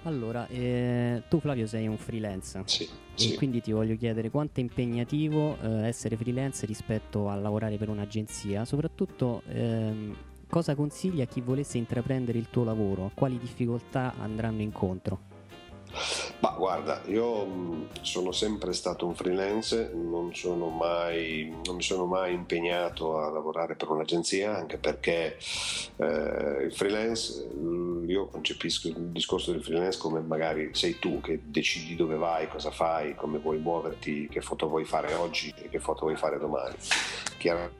Allora, eh, tu Flavio sei un freelance sì, e sì. quindi ti voglio chiedere quanto è impegnativo eh, essere freelance rispetto a lavorare per un'agenzia, soprattutto ehm, cosa consigli a chi volesse intraprendere il tuo lavoro? A quali difficoltà andranno incontro? Ma guarda, io mh, sono sempre stato un freelance, non, sono mai, non mi sono mai impegnato a lavorare per un'agenzia, anche perché eh, il freelance, l- io concepisco il discorso del freelance come magari sei tu che decidi dove vai, cosa fai, come vuoi muoverti, che foto vuoi fare oggi e che foto vuoi fare domani. Chiaramente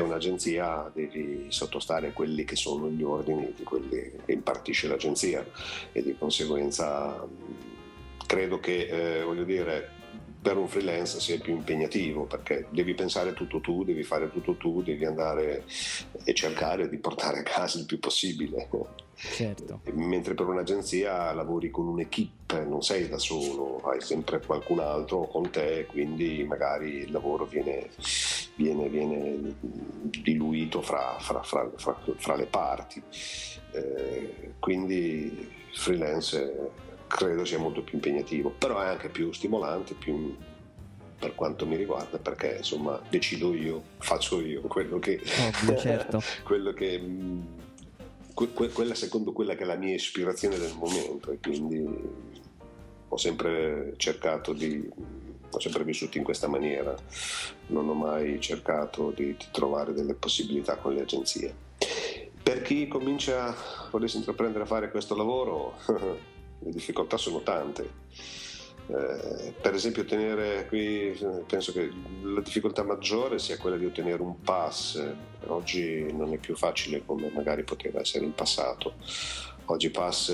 un'agenzia devi sottostare a quelli che sono gli ordini di quelli che impartisce l'agenzia e di conseguenza credo che eh, voglio dire per un freelance sia più impegnativo perché devi pensare tutto tu, devi fare tutto tu, devi andare e cercare di portare a casa il più possibile. Certo. Mentre per un'agenzia lavori con un'equipe, non sei da solo, hai sempre qualcun altro con te, quindi magari il lavoro viene, viene, viene diluito fra, fra, fra, fra, le parti. Eh, quindi freelance credo sia molto più impegnativo, però è anche più stimolante, più, per quanto mi riguarda, perché insomma decido io, faccio io quello che, Ovvio, certo. quello che que, quella secondo quella che è la mia ispirazione del momento e quindi ho sempre cercato di ho sempre vissuto in questa maniera. Non ho mai cercato di, di trovare delle possibilità con le agenzie. Per chi comincia volesse intraprendere a fare questo lavoro le difficoltà sono tante. Eh, per esempio ottenere qui penso che la difficoltà maggiore sia quella di ottenere un pass. Oggi non è più facile come magari poteva essere in passato. Oggi pass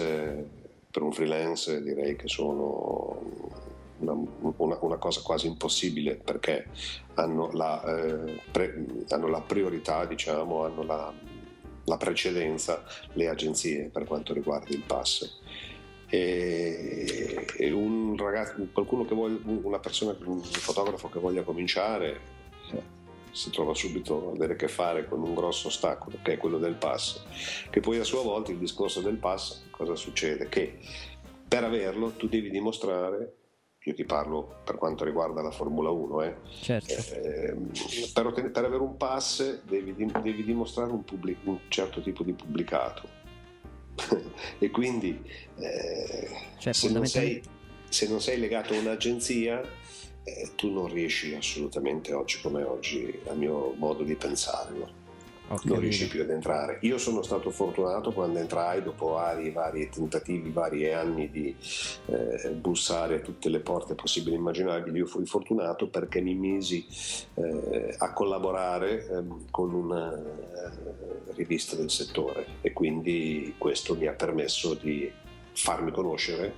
per un freelance direi che sono una, una, una cosa quasi impossibile perché hanno la, eh, pre, hanno la priorità diciamo hanno la, la precedenza le agenzie per quanto riguarda il pass e, e un ragazzo, qualcuno che voglia, una persona, un fotografo che voglia cominciare si trova subito ad avere a che fare con un grosso ostacolo che è quello del pass che poi a sua volta il discorso del pass cosa succede? che per averlo tu devi dimostrare io ti parlo per quanto riguarda la Formula 1 eh, certo. eh, per, ottenere, per, avere un pass devi, devi dimostrare un, pubblic, un certo tipo di pubblicato e quindi eh, cioè, se, non sei, se, non sei, legato a un'agenzia eh, tu non riesci assolutamente oggi come oggi al mio modo di pensare no? Non riesci più ad entrare. Io sono stato fortunato quando entrai dopo vari, vari tentativi vari anni di eh, bussare a tutte le porte possibili e immaginabili. Io fui fortunato perché mi misi eh, a collaborare ehm, con una rivista del settore e quindi questo mi ha permesso di farmi conoscere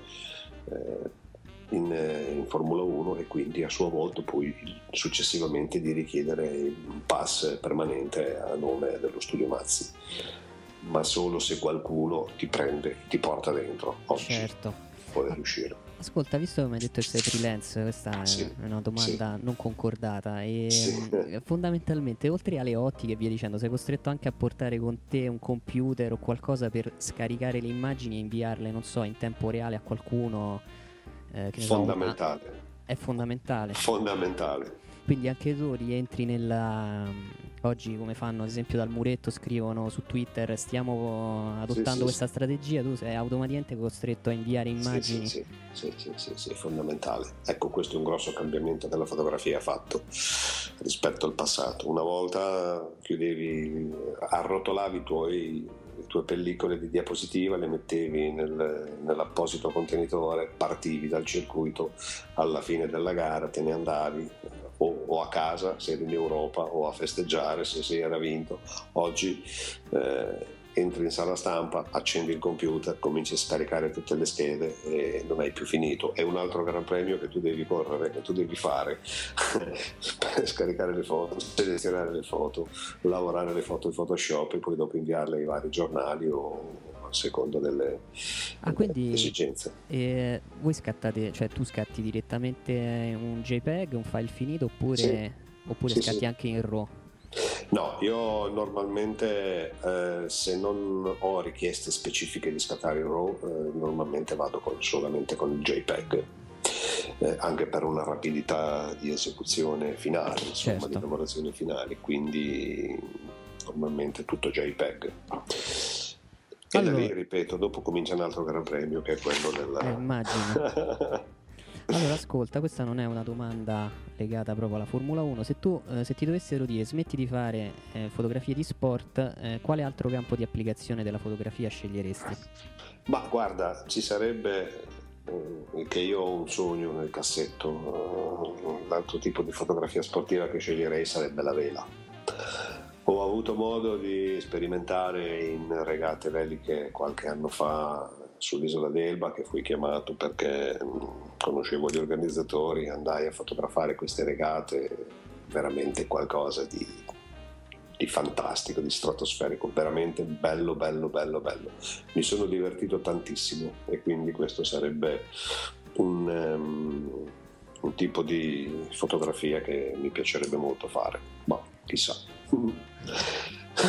eh, in, in, Formula 1 e quindi a sua volta poi successivamente di richiedere un pass permanente a nome dello studio Mazzi ma solo se qualcuno ti prende ti porta dentro oggi certo. puoi riuscire Ascolta, visto che mi hai detto che sei freelance, questa sì, è una domanda sì. non concordata. E sì. Mm, fondamentalmente, oltre alle ottiche e via dicendo, sei costretto anche a portare con te un computer o qualcosa per scaricare le immagini e inviarle, non so, in tempo reale a qualcuno. Eh, fondamentale. So, è fondamentale. Fondamentale. Quindi anche tu rientri nella oggi come fanno ad esempio dal muretto scrivono su Twitter stiamo adottando sì, sì, questa sì. strategia tu sei automaticamente costretto a inviare immagini sì sì, sì, sì, sì, fondamentale ecco questo è un grosso cambiamento che la fotografia ha fatto rispetto al passato una volta chiudevi arrotolavi i tuoi le tue pellicole di diapositiva, le mettevi nel, nell'apposito contenitore, partivi dal circuito, alla fine della gara te ne andavi o, o, a casa se eri in Europa o a festeggiare se si era vinto. Oggi eh, entri in sala stampa, accendi il computer, cominci a scaricare tutte le schede e non hai più finito. È un altro gran premio che tu devi correre, che tu devi fare per scaricare le foto, selezionare le foto, lavorare le foto in Photoshop e poi dopo inviarle ai vari giornali o a seconda delle, ah, quindi, esigenze. Eh, voi scattate, cioè tu scatti direttamente un JPEG, un file finito oppure, sì. oppure sì, scatti sì. anche in RAW? No, io normalmente eh, se non ho richieste specifiche di scattare in RAW, eh, normalmente vado con, solamente con il JPEG. Eh, anche per una rapidità di esecuzione finale, insomma, certo. di lavorazione finale. Quindi normalmente tutto JPEG. E Allora- da lì, ripeto, dopo comincia un altro gran premio che è quello della... Eh, immagino. Allora, ascolta, questa non è una domanda legata proprio alla Formula 1. Se tu eh, se ti dovessero dire smetti di fare eh, fotografie di sport, eh, quale altro campo di applicazione della fotografia sceglieresti? Ma guarda, ci sarebbe eh, che io ho un sogno nel cassetto, eh, l'altro tipo di fotografia sportiva che sceglierei sarebbe la vela. Ho avuto modo di sperimentare in regate veliche qualche anno fa sull'isola d'Elba che fui chiamato perché mh, conoscevo gli organizzatori, andai a fotografare queste regate, veramente qualcosa di, di fantastico, di stratosferico, veramente bello, bello, bello, bello. Mi sono divertito tantissimo e quindi questo sarebbe un, ehm, un tipo di fotografia che mi piacerebbe molto fare, ma chissà.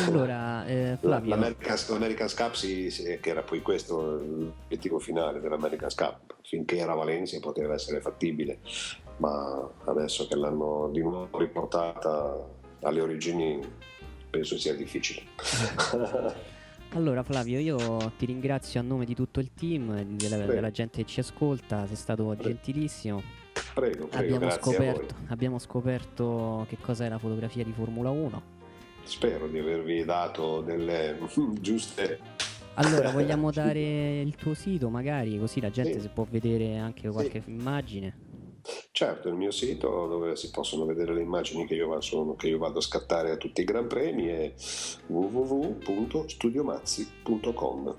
Allora, eh, L'America's, l'America's Cup sì, sì, che era poi questo l'obiettivo finale dell'America's Cup. Finché era Valencia poteva essere fattibile ma adesso che l'hanno di nuovo riportata alle origini penso sia difficile. Allora, Flavio, io ti ringrazio a nome di tutto il team, della, della gente che ci ascolta, sei stato gentilissimo. Prego, prego Abbiamo scoperto, abbiamo scoperto che cosa è la fotografia di Formula 1. spero di avervi dato delle giuste Allora, vogliamo dare il tuo sito, magari, così la gente Sì. si può vedere anche qualche immagine. Certo, il mio sito dove si possono vedere le immagini che io, sono- che io vado a scattare a tutti i Gran Premi è www.studiomazzi.com.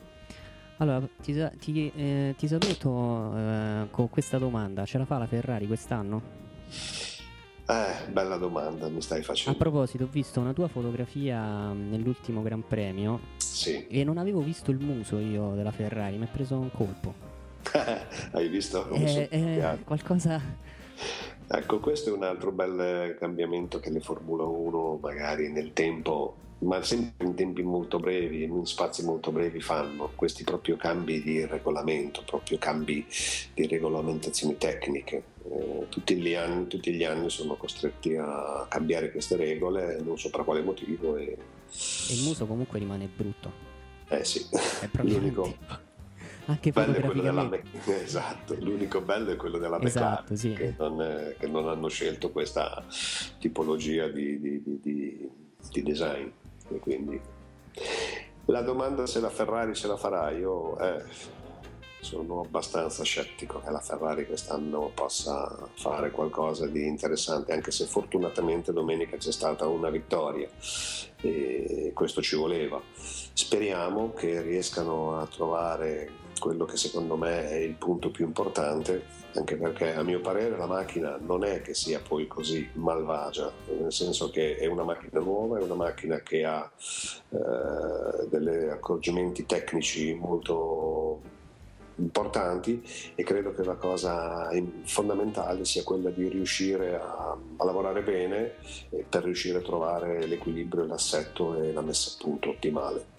Allora, ti, ti, eh, ti saluto eh, con questa domanda. Ce la fa la Ferrari quest'anno? Eh, bella domanda, mi stai A facendo. proposito, ho visto una tua fotografia mh, nell'ultimo Gran Premio Sì. e non avevo visto il muso io della Ferrari, mi ha preso un colpo. Hai visto Eh, eh, qualcosa... Ecco, questo è un altro bel cambiamento che le Formula 1 magari nel tempo, ma sempre in tempi molto brevi, in spazi molto brevi fanno questi proprio cambi di regolamento, proprio cambi di regolamentazioni tecniche. Eh, tutti, gli anni, tutti gli anni sono costretti a cambiare queste regole, non so per quale motivo. E, E il muso comunque rimane brutto. eh sì, È proprio l'unico anche bello è quello della me- esatto, l'unico bello è quello della Esatto, McLaren, sì. che, non, eh, che non hanno scelto questa tipologia di- di- di- di design. E quindi la domanda se la Ferrari ce la farà, io eh, sono abbastanza scettico che la Ferrari quest'anno possa fare qualcosa di interessante, anche se fortunatamente domenica c'è stata una vittoria e questo ci voleva. Speriamo che riescano a trovare quello che secondo me è il punto più importante, anche perché a mio parere la macchina non è che sia poi così malvagia, nel senso che è una macchina nuova, è una macchina che ha eh, degli accorgimenti tecnici molto importanti e credo che la cosa fondamentale sia quella di riuscire a, a lavorare bene per riuscire a trovare l'equilibrio, l'assetto e la messa a punto ottimale.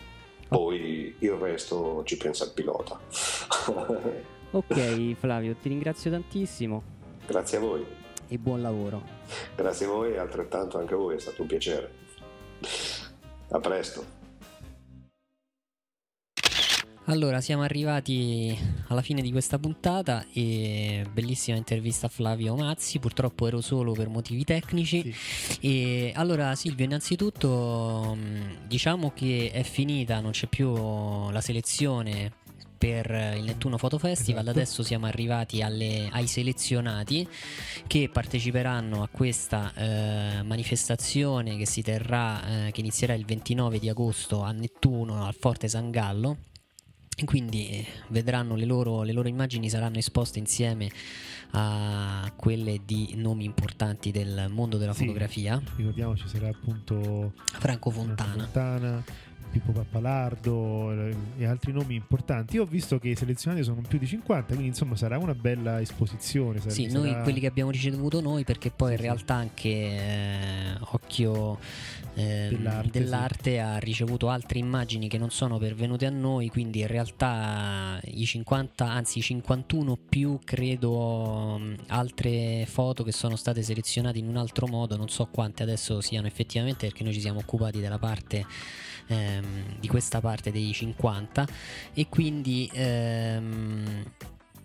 Poi il resto ci pensa il pilota. Ok Flavio, ti ringrazio tantissimo Grazie a voi, e buon lavoro. grazie a voi e altrettanto anche a voi, è stato un piacere. A presto. Allora, siamo arrivati alla fine di questa puntata e bellissima intervista a Flavio Mazzi, purtroppo ero solo per motivi tecnici. E allora Silvio, innanzitutto diciamo che è finita, non c'è più la selezione per il Nettuno Photo Festival, Esatto. adesso siamo arrivati alle- ai selezionati che parteciperanno a questa eh, manifestazione che si terrà, eh, che inizierà il 29 di agosto a Nettuno al Forte San Gallo. E Quindi eh, vedranno le loro, le loro immagini saranno esposte insieme a quelle di nomi importanti del mondo della Sì. fotografia. Ricordiamoci sarà appunto Franco Fontana. Fontana, Pippo Pappalardo eh, e altri nomi importanti. Io ho visto che i selezionati sono più di 50, quindi insomma sarà una bella esposizione. Sì, sarà... noi quelli che abbiamo ricevuto noi, perché poi sì, in realtà anche eh, Occhio eh, dell'arte, dell'arte sì. ha ricevuto altre immagini che non sono pervenute a noi, quindi in realtà i 50, anzi i 51 più credo mm, altre foto che sono state selezionate in un altro modo, non so quante adesso siano effettivamente perché noi ci siamo occupati della parte ehm, di questa parte dei 50 e quindi ehm,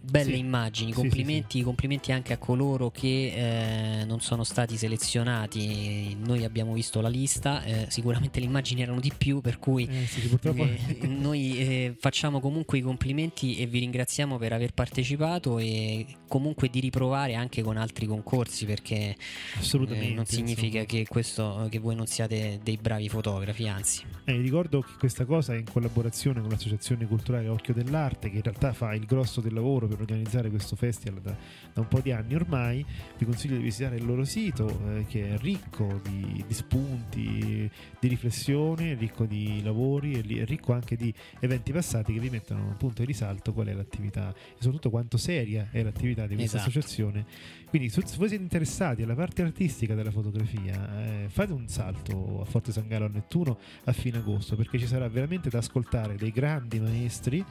belle sì. immagini, complimenti, sì, complimenti, anche a coloro che eh, non sono stati selezionati. Noi abbiamo visto la lista, eh, sicuramente le immagini erano di più, per cui eh, eh noi eh, facciamo comunque i complimenti e vi ringraziamo per aver partecipato e comunque di riprovare anche con altri concorsi perché eh, non significa che, questo, che, voi non siate dei bravi fotografi, anzi. ricordo che questa cosa è in collaborazione con l'associazione culturale Occhio dell'Arte che in realtà fa il grosso del lavoro per organizzare questo festival da, da un po' di anni ormai. Vi consiglio di visitare il loro sito eh, che è ricco di, di, spunti, di riflessione, ricco di lavori e ricco anche di eventi passati che vi mettono appunto in risalto qual è l'attività e soprattutto quanto seria è l'attività di questa esatto. associazione. Quindi se voi siete interessati alla parte artistica della fotografia, eh, fate un salto a Forte San Gallo a Nettuno a fine agosto perché ci sarà veramente da ascoltare dei grandi maestri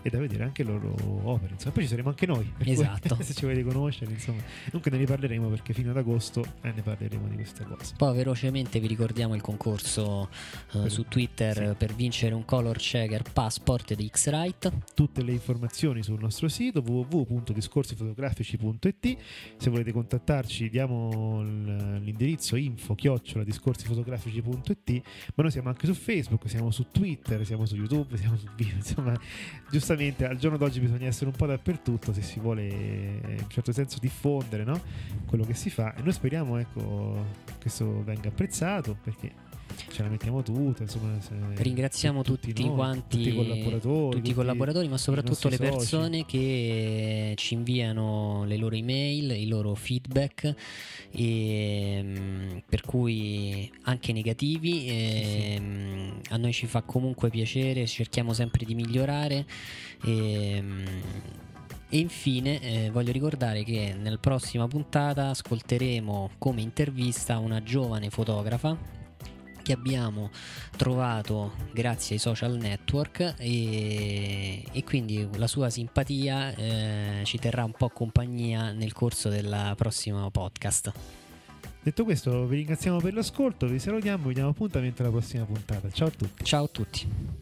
e da vedere anche le loro opere. Insomma, poi ci saremo anche noi. Esatto. Cui, se ci volete conoscere, insomma. Comunque ne riparleremo perché fino ad agosto eh, ne parleremo di questa cosa. Poi velocemente vi ricordiamo il concorso uh, su Twitter sì. per vincere un color checker passport di X-Rite. Tutte le informazioni sul nostro sito www.discorsifotografici.it. Se volete contattarci diamo l'indirizzo info chiocciola discorsifotografici.it ma noi siamo anche su Facebook, siamo su Twitter, siamo su YouTube, siamo su video, insomma giustamente al giorno d'oggi bisogna essere un po' dappertutto se si vuole in un certo senso diffondere no? quello che si fa e noi speriamo ecco, che questo venga apprezzato perché ce la mettiamo tutta. Insomma, Ringraziamo tutti, tutti noi, quanti tutti i collaboratori, tutti i collaboratori ma soprattutto le persone soci. che ci inviano le loro email, i loro feedback, e, mm, per cui anche negativi. E, sì. A noi ci fa comunque piacere, cerchiamo sempre di migliorare. E, mm, e infine eh, voglio ricordare che nella prossima puntata ascolteremo come intervista una giovane fotografa che abbiamo trovato grazie ai social network e, e quindi la sua simpatia eh, ci terrà un po' compagnia nel corso del prossimo podcast. Detto questo, vi ringraziamo per l'ascolto, vi salutiamo, vi diamo appuntamento alla prossima puntata. Ciao a tutti. Ciao a tutti.